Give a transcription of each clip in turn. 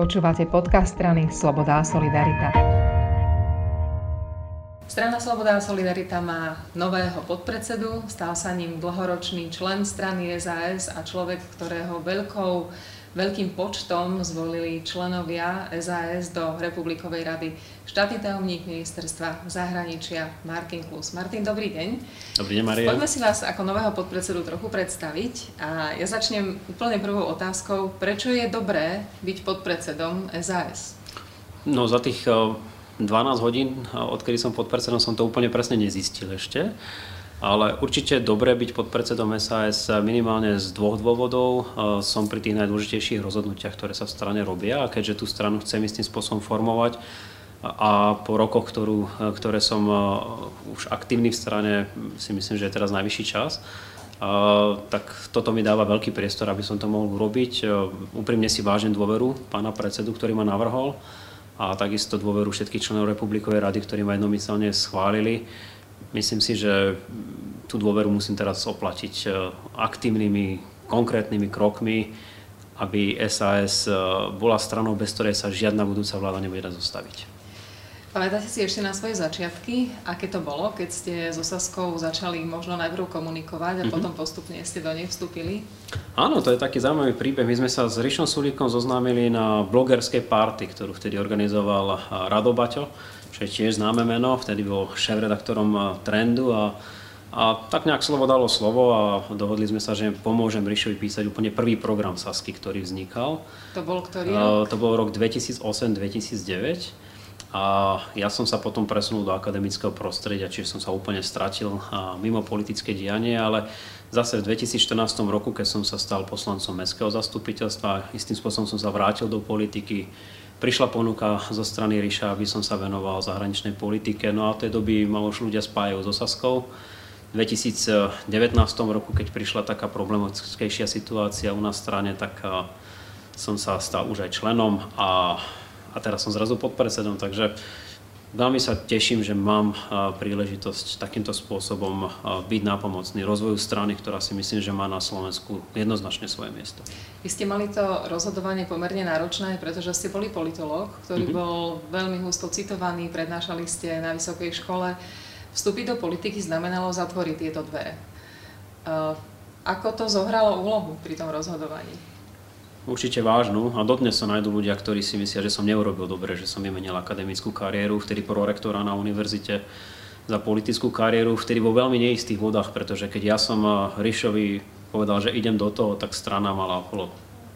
Počúvate podcast strany Sloboda a Solidarita. Strana Sloboda a Solidarita má nového podpredsedu, stal sa ním dlhoročný člen strany SAS a človek, ktorého veľkou veľkým počtom zvolili členovia SAS do Republikovej rady štátny tajomník ministerstva zahraničia Martin Klus. Martin, dobrý deň. Dobrý deň, Maria. Poďme si vás ako nového podpredsedu trochu predstaviť a ja začnem úplne prvou otázkou. Prečo je dobré byť podpredsedom SAS? No za tých 12 eh, hodín, eh, odkedy som podpredsedom, som to úplne presne nezistil ešte. Ale určite je dobré byť pod predsedom SAS minimálne z dvoch dôvodov. E, som pri tých najdôležitejších rozhodnutiach, ktoré sa v strane robia a keďže tú stranu chcem istým spôsobom formovať a po rokoch, ktorú, e, ktoré som e, už aktívny v strane, si myslím, že je teraz najvyšší čas, tak toto mi dáva veľký priestor, aby som to mohol urobiť. Úprimne si vážim dôveru pána predsedu, ktorý ma navrhol a takisto dôveru všetkých členov Republikovej rady, ktorí ma jednomyselne schválili myslím si, že tú dôveru musím teraz oplatiť e, aktívnymi, konkrétnymi krokmi, aby SAS e, bola stranou, bez ktorej sa žiadna budúca vláda nebude dať zostaviť. Pamätáte si ešte na svoje začiatky, aké to bolo, keď ste so Saskou začali možno najprv komunikovať a mm-hmm. potom postupne ste do nej vstúpili? Áno, to je taký zaujímavý príbeh. My sme sa s Rišom Sulíkom zoznámili na blogerskej party, ktorú vtedy organizoval Rado Baťo čo je tiež známe meno, vtedy bol šéf-redaktorom eh, Trendu a, a tak nejak slovo dalo slovo a dohodli sme sa, že pomôžem Ríšovi písať úplne prvý program Sasky, ktorý vznikal. To bol ktorý eh, rok? To bol rok 2008-2009. A ja som sa potom presunul do akademického prostredia, čiže som sa úplne stratil eh, mimo politické dianie, ale zase v 2014 roku, keď som sa stal poslancom Mestského zastupiteľstva, istým spôsobom som sa vrátil do politiky, prišla ponuka zo strany Ríša, aby som sa venoval zahraničnej politike. No a v tej doby ma už ľudia spájajú so Saskou. V 2019 roku, keď prišla taká problematickejšia situácia u nás strane, tak som sa stal už aj členom a, a teraz som zrazu podpredsedom, takže Veľmi sa teším, že mám príležitosť takýmto spôsobom byť nápomocný rozvoju strany, ktorá si myslím, že má na Slovensku jednoznačne svoje miesto. Vy ste mali to rozhodovanie pomerne náročné, pretože ste boli politológ, ktorý mm-hmm. bol veľmi husto citovaný, prednášali ste na vysokej škole. Vstúpiť do politiky znamenalo zatvoriť tieto dvere. Ako to zohralo úlohu pri tom rozhodovaní? Určite vážnu a dodnes sa nájdú ľudia, ktorí si myslia, že som neurobil dobre, že som vymenil akademickú kariéru, vtedy prorektora na univerzite za politickú kariéru, vtedy vo veľmi neistých vodách, pretože keď ja som eh, Rišovi povedal, že idem do toho, tak strana mala okolo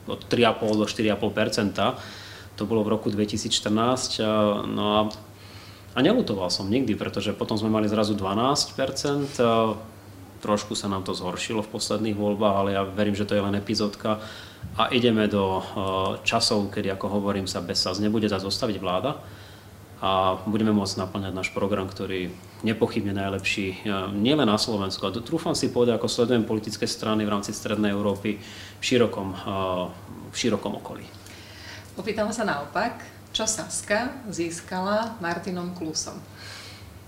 od 3,5 do 4,5% To bolo v roku 2014. No a, a nelutoval som nikdy, pretože potom sme mali zrazu 12 Trošku sa nám to zhoršilo v posledných voľbách, ale ja verím, že to je len epizódka a ideme do eh, časov, kedy, ako hovorím, sa bez SAS nebude dať zostaviť vláda a budeme môcť naplňať náš program, ktorý nepochybne najlepší eh, nielen na Slovensku, ale trúfam si povedať, ako sledujem politické strany v rámci Strednej Európy v širokom, eh, v širokom okolí. Opýtam sa naopak, čo Saska získala Martinom Klusom?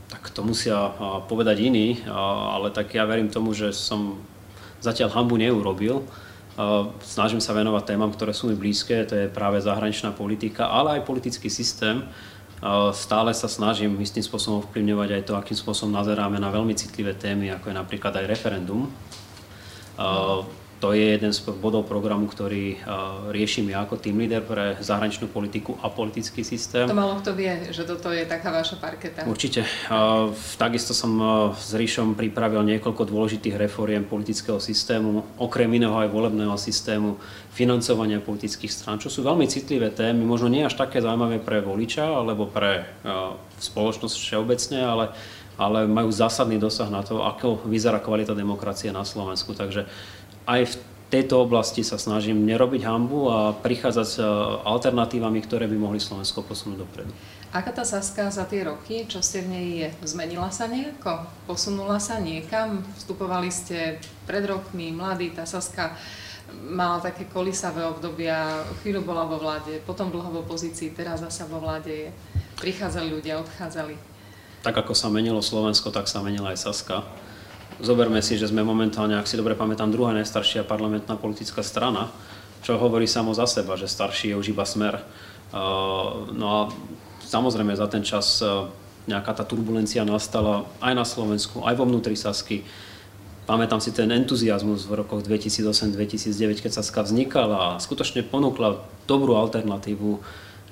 Tak to musia povedať iní, ale tak ja verím tomu, že som zatiaľ hambu neurobil Snažím sa venovať témam, ktoré sú mi blízke, to je práve zahraničná politika, ale aj politický systém. Stále sa snažím istým spôsobom vplyvňovať aj to, akým spôsobom nazeráme na veľmi citlivé témy, ako je napríklad aj referendum to je jeden z bodov programu, ktorý uh, riešim ja ako team leader pre zahraničnú politiku a politický systém. To malo kto vie, že toto je taká vaša parketa. Určite. Uh, takisto som uh, s Ríšom pripravil niekoľko dôležitých reforiem politického systému, okrem iného aj volebného systému, financovania politických strán, čo sú veľmi citlivé témy, možno nie až také zaujímavé pre voliča alebo pre spoločnosť všeobecne, ale ale majú zásadný dosah na to, ako vyzerá kvalita demokracie na Slovensku. Takže aj v tejto oblasti sa snažím nerobiť hambu a prichádzať s e, alternatívami, ktoré by mohli Slovensko posunúť dopredu. Aká tá Saska za tie roky, čo ste v nej je? Zmenila sa nejako? Posunula sa niekam? Vstupovali ste pred rokmi, mladí, tá Saska mala také kolisavé obdobia, chvíľu bola vo vláde, potom dlho v opozícii, teraz zasa vo vláde je. Prichádzali ľudia, odchádzali. Tak ako sa menilo Slovensko, tak sa menila aj Saska Zoberme si, že sme momentálne, ak si dobre pamätám, druhá najstaršia parlamentná politická strana čo hovorí samo za seba, že starší je už iba smer. No a samozrejme za ten čas nejaká tá turbulencia nastala aj na Slovensku, aj vo vnútri Sasky. Pamätám si ten entuziasmus v rokoch 2008-2009, keď Saska vznikala a skutočne ponúkla dobrú alternatívu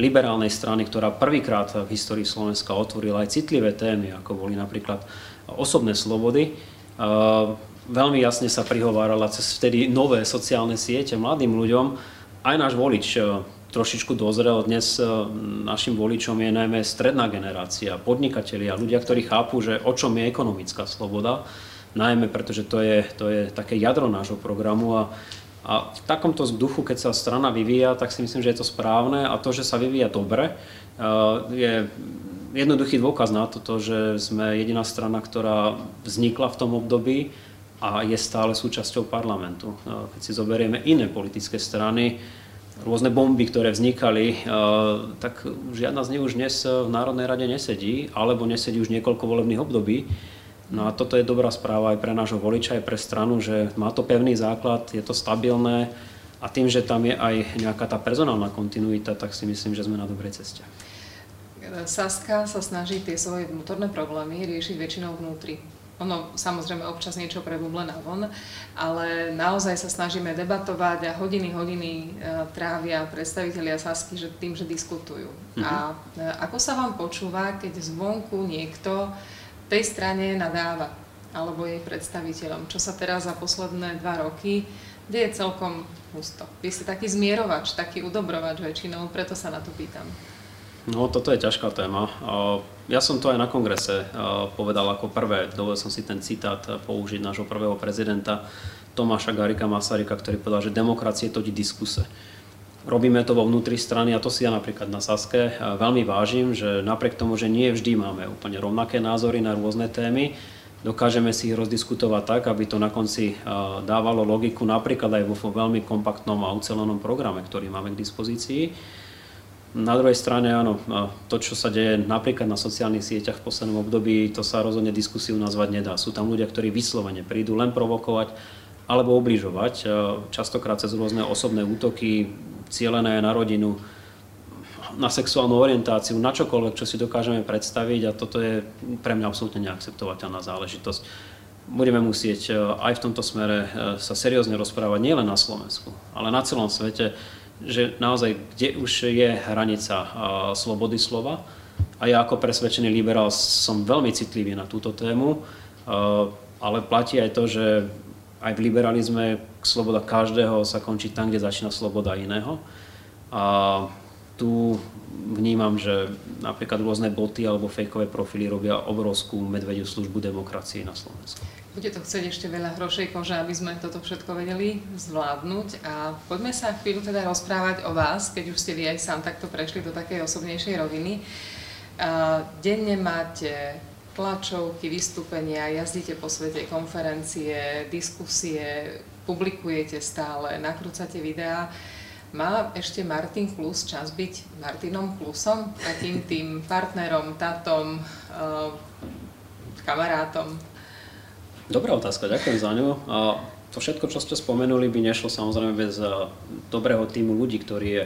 liberálnej strany, ktorá prvýkrát v histórii Slovenska otvorila aj citlivé témy, ako boli napríklad osobné slobody. Veľmi jasne sa prihovárala cez vtedy nové sociálne siete mladým ľuďom. Aj náš volič trošičku dozrel. Dnes e, našim voličom je najmä stredná generácia, podnikatelia, ľudia, ktorí chápu, že o čom je ekonomická sloboda, najmä pretože to je, to je také jadro nášho programu a, a v takomto duchu, keď sa strana vyvíja, tak si myslím, že je to správne a to, že sa vyvíja dobre, je jednoduchý dôkaz na to, že sme jediná strana, ktorá vznikla v tom období a je stále súčasťou parlamentu. E, keď si zoberieme iné politické strany, rôzne bomby, ktoré vznikali, eh, tak žiadna z nich už dnes v Národnej rade nesedí, alebo nesedí už niekoľko volebných období. No a toto je dobrá správa aj pre nášho voliča, aj pre stranu, že má to pevný základ, je to stabilné a tým, že tam je aj nejaká tá personálna kontinuita, tak si myslím, že sme na dobrej ceste. Saska sa snaží tie svoje vnútorné problémy riešiť väčšinou vnútri ono samozrejme občas niečo prebuble na von, ale naozaj sa snažíme debatovať a hodiny, hodiny e, trávia predstavitelia Sasky že tým, že diskutujú. Mm-hmm. A e, ako sa vám počúva, keď zvonku niekto tej strane nadáva, alebo jej predstaviteľom, čo sa teraz za posledné dva roky deje celkom husto. Vy ste taký zmierovač, taký udobrovač väčšinou, preto sa na to pýtam. No, toto je ťažká téma. Ja som to aj na kongrese povedal ako prvé. Dovolil som si ten citát použiť nášho prvého prezidenta Tomáša Garika Masarika, ktorý povedal, že demokracie to diskuse. Robíme to vo vnútri strany a to si ja napríklad na Saske veľmi vážim, že napriek tomu, že nie vždy máme úplne rovnaké názory na rôzne témy, dokážeme si ich rozdiskutovať tak, aby to na konci dávalo logiku napríklad aj vo veľmi kompaktnom a ucelenom programe, ktorý máme k dispozícii. Na druhej strane áno, to, čo sa deje napríklad na sociálnych sieťach v poslednom období, to sa rozhodne diskusiu nazvať nedá. Sú tam ľudia, ktorí vyslovene prídu len provokovať alebo obližovať, častokrát cez rôzne osobné útoky, cielené na rodinu, na sexuálnu orientáciu, na čokoľvek, čo si dokážeme predstaviť a toto je pre mňa absolútne neakceptovateľná záležitosť. Budeme musieť aj v tomto smere sa seriózne rozprávať nielen na Slovensku, ale na celom svete že naozaj, kde už je hranica slobody slova. A ja ako presvedčený liberál som veľmi citlivý na túto tému, ale platí aj to, že aj v liberalizme sloboda každého sa končí tam, kde začína sloboda iného. A tu vnímam, že napríklad rôzne boty alebo fejkové profily robia obrovskú medvediu službu demokracii na Slovensku. Bude to chcieť ešte veľa hrošej kože, aby sme toto všetko vedeli zvládnuť. A poďme sa chvíľu teda rozprávať o vás, keď už ste vy aj sám takto prešli do takej osobnejšej roviny. Denne máte tlačovky, vystúpenia, jazdíte po svete, konferencie, diskusie, publikujete stále, nakrúcate videá. Má ešte Martin Klus čas byť Martinom Klusom, takým tým partnerom, tatom, kamarátom? Dobrá otázka, ďakujem za ňu. A to všetko, čo ste spomenuli, by nešlo samozrejme bez eh, dobrého týmu ľudí, ktorý je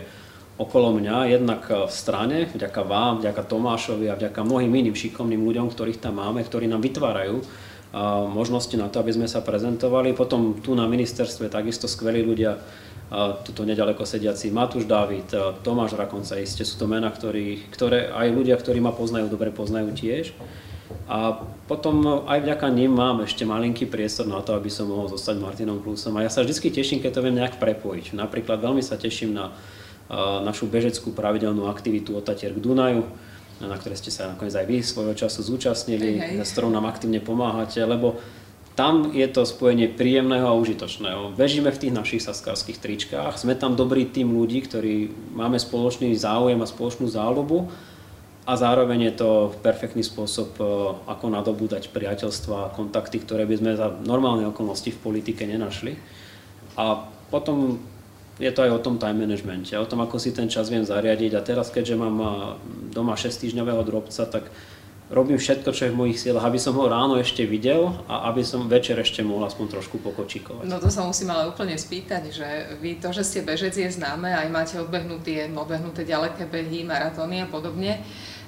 okolo mňa, jednak eh, v strane, vďaka vám, vďaka Tomášovi a vďaka mnohým iným šikovným ľuďom, ktorých tam máme, ktorí nám vytvárajú eh, možnosti na to, aby sme sa prezentovali. Potom tu na ministerstve takisto skvelí ľudia, tuto nedaleko sediaci Matúš Dávid, Tomáš Rakonca, iste sú to mená, ktorý, ktoré aj ľudia, ktorí ma poznajú, dobre poznajú tiež. A potom aj vďaka nim mám ešte malinký priestor na to, aby som mohol zostať Martinom Klusom. A ja sa vždy teším, keď to viem nejak prepojiť. Napríklad veľmi sa teším na našu bežeckú pravidelnú aktivitu Otatier k Dunaju, na ktoré ste sa nakoniec aj vy svojho času zúčastnili, hej, hej. s ktorou nám aktívne pomáhate, lebo tam je to spojenie príjemného a užitočného. Bežíme v tých našich saskárských tričkách, sme tam dobrý tým ľudí, ktorí máme spoločný záujem a spoločnú záľubu a zároveň je to perfektný spôsob, e, ako nadobúdať priateľstva a kontakty, ktoré by sme za normálne okolnosti v politike nenašli. A potom je to aj o tom time managemente, o tom, ako si ten čas viem zariadiť. A teraz, keďže mám e, doma 6 týždňového drobca, tak robím všetko, čo je v mojich silách, aby som ho ráno ešte videl a aby som večer ešte mohol aspoň trošku pokočikovať. No to sa musím ale úplne spýtať, že vy to, že ste bežec je známe, aj máte odbehnuté, odbehnuté ďaleké behy, maratóny a podobne.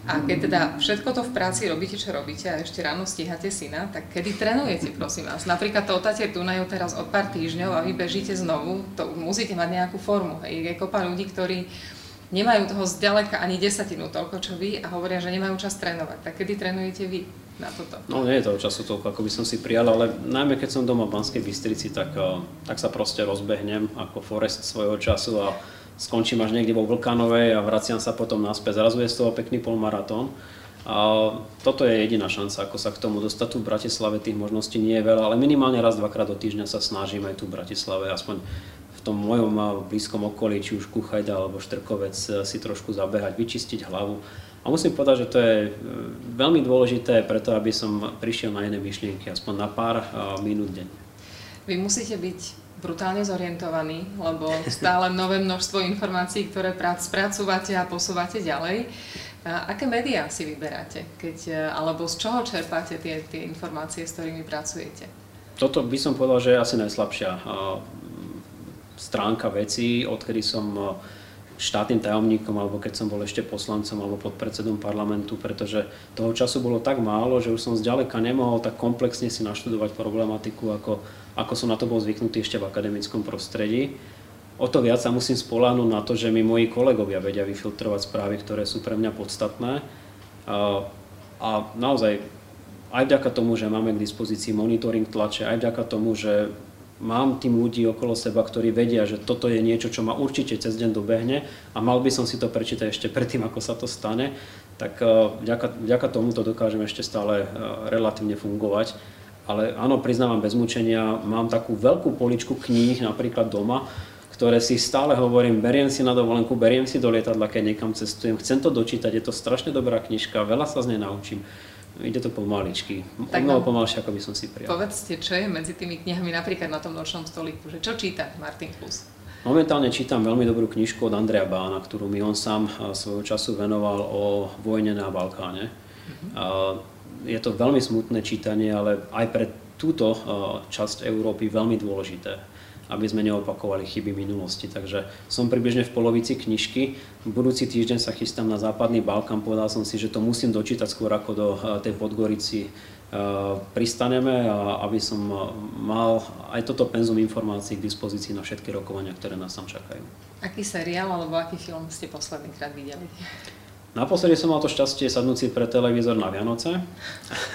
A keď teda všetko to v práci robíte, čo robíte a ešte ráno stíhate syna, tak kedy trénujete, prosím vás? Napríklad to otate Dunaju teraz od pár týždňov a vy bežíte znovu, to musíte mať nejakú formu. Je kopa ľudí, ktorí nemajú toho zďaleka ani desatinu toľko, čo vy a hovoria, že nemajú čas trénovať. Tak kedy trénujete vy na toto? No nie je toho času toľko, ako by som si prijal, ale najmä keď som doma v Banskej Bystrici, tak, eh, tak sa proste rozbehnem ako Forest svojho času a skončím až niekde vo Vlkanovej a vraciam sa potom naspäť. Zrazu je z toho pekný polmaratón. A toto je jediná šanca, ako sa k tomu dostať. Tu v Bratislave tých možností nie je veľa, ale minimálne raz, dvakrát do týždňa sa snažím aj tu v Bratislave aspoň v tom mojom blízkom okolí, či už Kuchajda alebo Štrkovec, e, si trošku zabehať, vyčistiť hlavu. A musím povedať, že to je e, veľmi dôležité preto, aby som prišiel na iné myšlienky, aspoň na pár e, minút denne. Vy musíte byť brutálne zorientovaní, lebo stále nové množstvo informácií, ktoré spracúvate a posúvate ďalej. A aké médiá si vyberáte? Keď, alebo z čoho čerpáte tie, tie informácie, s ktorými pracujete? Toto by som povedal, že je asi najslabšia stránka vecí, odkedy som eh, štátnym tajomníkom, alebo keď som bol ešte poslancom alebo podpredsedom parlamentu, pretože toho času bolo tak málo, že už som zďaleka nemohol tak komplexne si naštudovať problematiku, ako, ako som na to bol zvyknutý ešte v akademickom prostredí. O to viac sa musím spoláhnuť na to, že mi moji kolegovia vedia vyfiltrovať správy, ktoré sú pre mňa podstatné. A, a naozaj aj vďaka tomu, že máme k dispozícii monitoring tlače, aj vďaka tomu, že mám tým ľudí okolo seba, ktorí vedia, že toto je niečo, čo ma určite cez deň dobehne a mal by som si to prečítať ešte predtým, ako sa to stane, tak eh, vďaka, vďaka tomu to dokážem ešte stále eh, relatívne fungovať. Ale áno, priznávam bez mučenia, mám takú veľkú poličku kníh napríklad doma, ktoré si stále hovorím, beriem si na dovolenku, beriem si do lietadla, keď niekam cestujem, chcem to dočítať, je to strašne dobrá knižka, veľa sa z nej naučím. Ide to pomaličky. Tak mnoho pomalšie, ako by som si prijal. Povedzte, čo je medzi tými knihami napríklad na tom nočnom stoliku, že čo číta Martin Plus? Momentálne čítam veľmi dobrú knižku od Andreja Bána, ktorú mi on sám svojho času venoval o vojne na Balkáne. Uh-huh. Je to veľmi smutné čítanie, ale aj pre túto časť Európy veľmi dôležité aby sme neopakovali chyby minulosti. Takže som približne v polovici knižky. Budúci týždeň sa chystám na západný Balkán. Povedal som si, že to musím dočítať skôr ako do eh, tej Podgorici eh, pristaneme, a aby som eh, mal aj toto penzum informácií k dispozícii na všetky rokovania, ktoré nás tam čakajú. Aký seriál alebo aký film ste posledný krát videli? Naposledy som mal to šťastie sadnúť si pre televízor na Vianoce.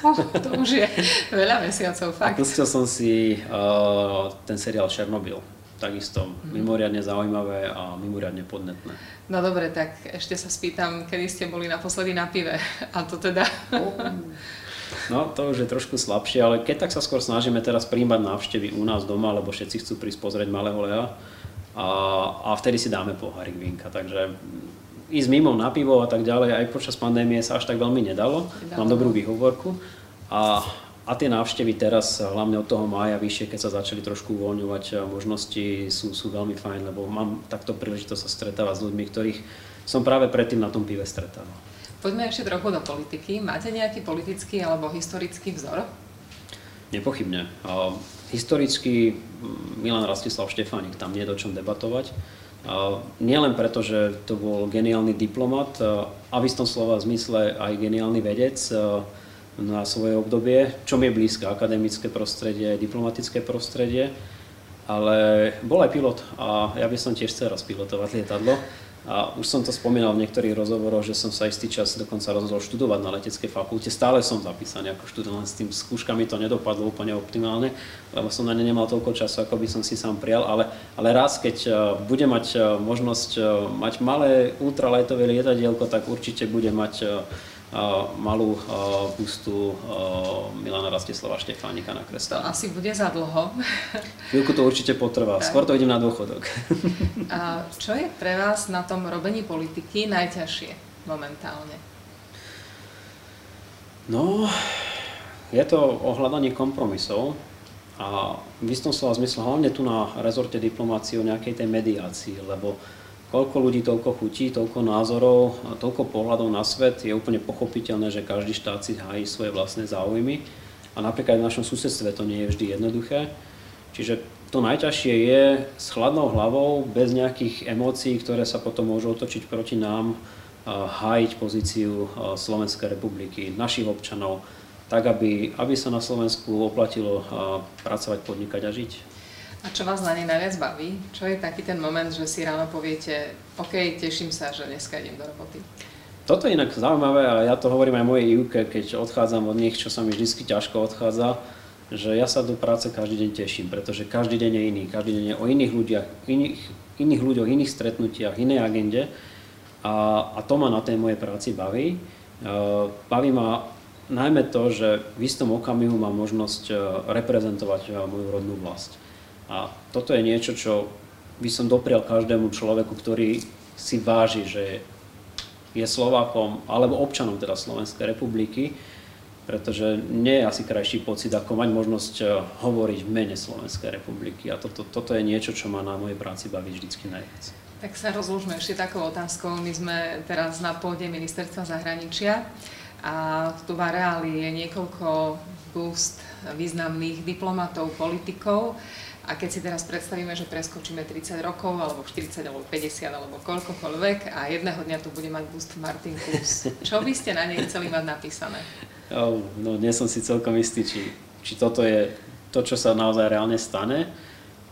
Oh, to už je veľa mesiacov, fakt. A pustil som si uh, ten seriál Černobyl. Takisto mm. mimoriadne zaujímavé a mimoriadne podnetné. No dobre, tak ešte sa spýtam, kedy ste boli naposledy na pive. A to teda... No, to už je trošku slabšie, ale keď tak sa skôr snažíme teraz príjmať návštevy u nás doma, lebo všetci chcú prísť pozrieť malého Lea a, a vtedy si dáme pohárik vínka. Takže ísť mimo na pivo a tak ďalej, aj počas pandémie sa až tak veľmi nedalo. nedalo. Mám dobrú výhovorku. A, a tie návštevy teraz, hlavne od toho mája vyššie, keď sa začali trošku uvoľňovať možnosti, sú, sú veľmi fajn, lebo mám takto príležitosť sa stretávať s ľuďmi, ktorých som práve predtým na tom pive stretával. Poďme ešte trochu do politiky. Máte nejaký politický alebo historický vzor? Nepochybne. historicky Milan Rastislav Štefánik, tam nie je o čom debatovať. Nielen preto, že to bol geniálny diplomat a v istom slova zmysle aj geniálny vedec na svoje obdobie, čo mi je blízke, akademické prostredie, diplomatické prostredie, ale bol aj pilot a ja by som tiež chcel raz pilotovať lietadlo. A už som to spomínal v niektorých rozhovoroch, že som sa istý čas dokonca rozhodol študovať na leteckej fakulte. Stále som zapísaný ako študent, len s tým skúškami to nedopadlo úplne optimálne, lebo som na ne nemal toľko času, ako by som si sám prijal. Ale, ale raz, keď e, budem mať e, možnosť e, mať malé ultralajtové lietadielko, tak určite bude mať malú bustu Milana Rastislava Štefánika na kresle. To asi bude za dlho. Chvíľku to určite potrvá. Tak. Skôr to idem na dôchodok. A čo je pre vás na tom robení politiky najťažšie momentálne? No, je to o hľadaní kompromisov a v istom slova zmysle hlavne tu na rezorte diplomácie o nejakej tej mediácii, lebo koľko ľudí, toľko chutí, toľko názorov, toľko pohľadov na svet. Je úplne pochopiteľné, že každý štát si hájí svoje vlastné záujmy. A napríklad v našom susedstve to nie je vždy jednoduché. Čiže to najťažšie je s chladnou hlavou, bez nejakých emócií, ktoré sa potom môžu otočiť proti nám, hájiť pozíciu Slovenskej republiky, našich občanov, tak aby, aby sa na Slovensku oplatilo pracovať, podnikať a žiť. A čo vás na nej najviac baví? Čo je taký ten moment, že si ráno poviete, OK, teším sa, že dneska idem do roboty? Toto je inak zaujímavé a ja to hovorím aj mojej Ivke, keď odchádzam od nich, čo sa mi vždy ťažko odchádza, že ja sa do práce každý deň teším, pretože každý deň je iný, každý deň je o iných ľuďach, iných, iných ľuďoch, iných stretnutiach, inej agende a, a to ma na tej mojej práci baví. Uh, baví ma najmä to, že v istom okamihu mám možnosť uh, reprezentovať uh, moju rodnú vlast. A toto je niečo, čo by som doprial každému človeku, ktorý si váži, že je Slovákom alebo občanom teda Slovenskej republiky, pretože nie je asi krajší pocit, ako mať možnosť eh, hovoriť v mene Slovenskej republiky. A toto, toto je niečo, čo ma na mojej práci baví vždycky najviac. Tak sa rozložme ešte takou otázkou. My sme teraz na pôde ministerstva zahraničia a tu v areáli je niekoľko búst významných diplomatov, politikov. A keď si teraz predstavíme, že preskočíme 30 rokov, alebo 40, alebo 50, alebo koľkokoľvek a jedného dňa tu bude mať boost Martin Plus, čo by ste na nej chceli mať napísané? Oh, no, nie som si celkom istý, či, či toto je to, čo sa naozaj reálne stane,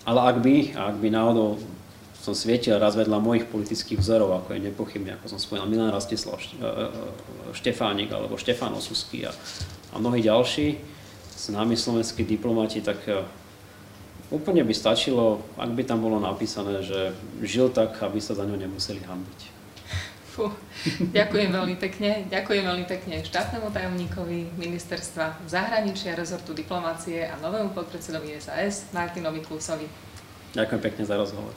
ale ak by, ak by náhodou som svietil raz vedľa mojich politických vzorov, ako je nepochybne, ako som spomínal, Milan Rastislav e, e, Štefánik alebo Štefán Osusky a, a mnohí ďalší, známi slovenskí diplomati, tak e, Úplne by stačilo, ak by tam bolo napísané, že žil tak, aby sa za ňo nemuseli hambiť. Fú, ďakujem veľmi pekne. Ďakujem veľmi pekne štátnemu tajomníkovi ministerstva zahraničia, rezortu diplomácie a novému podpredsedovi SAS Martinovi Klusovi. Ďakujem pekne za rozhovor.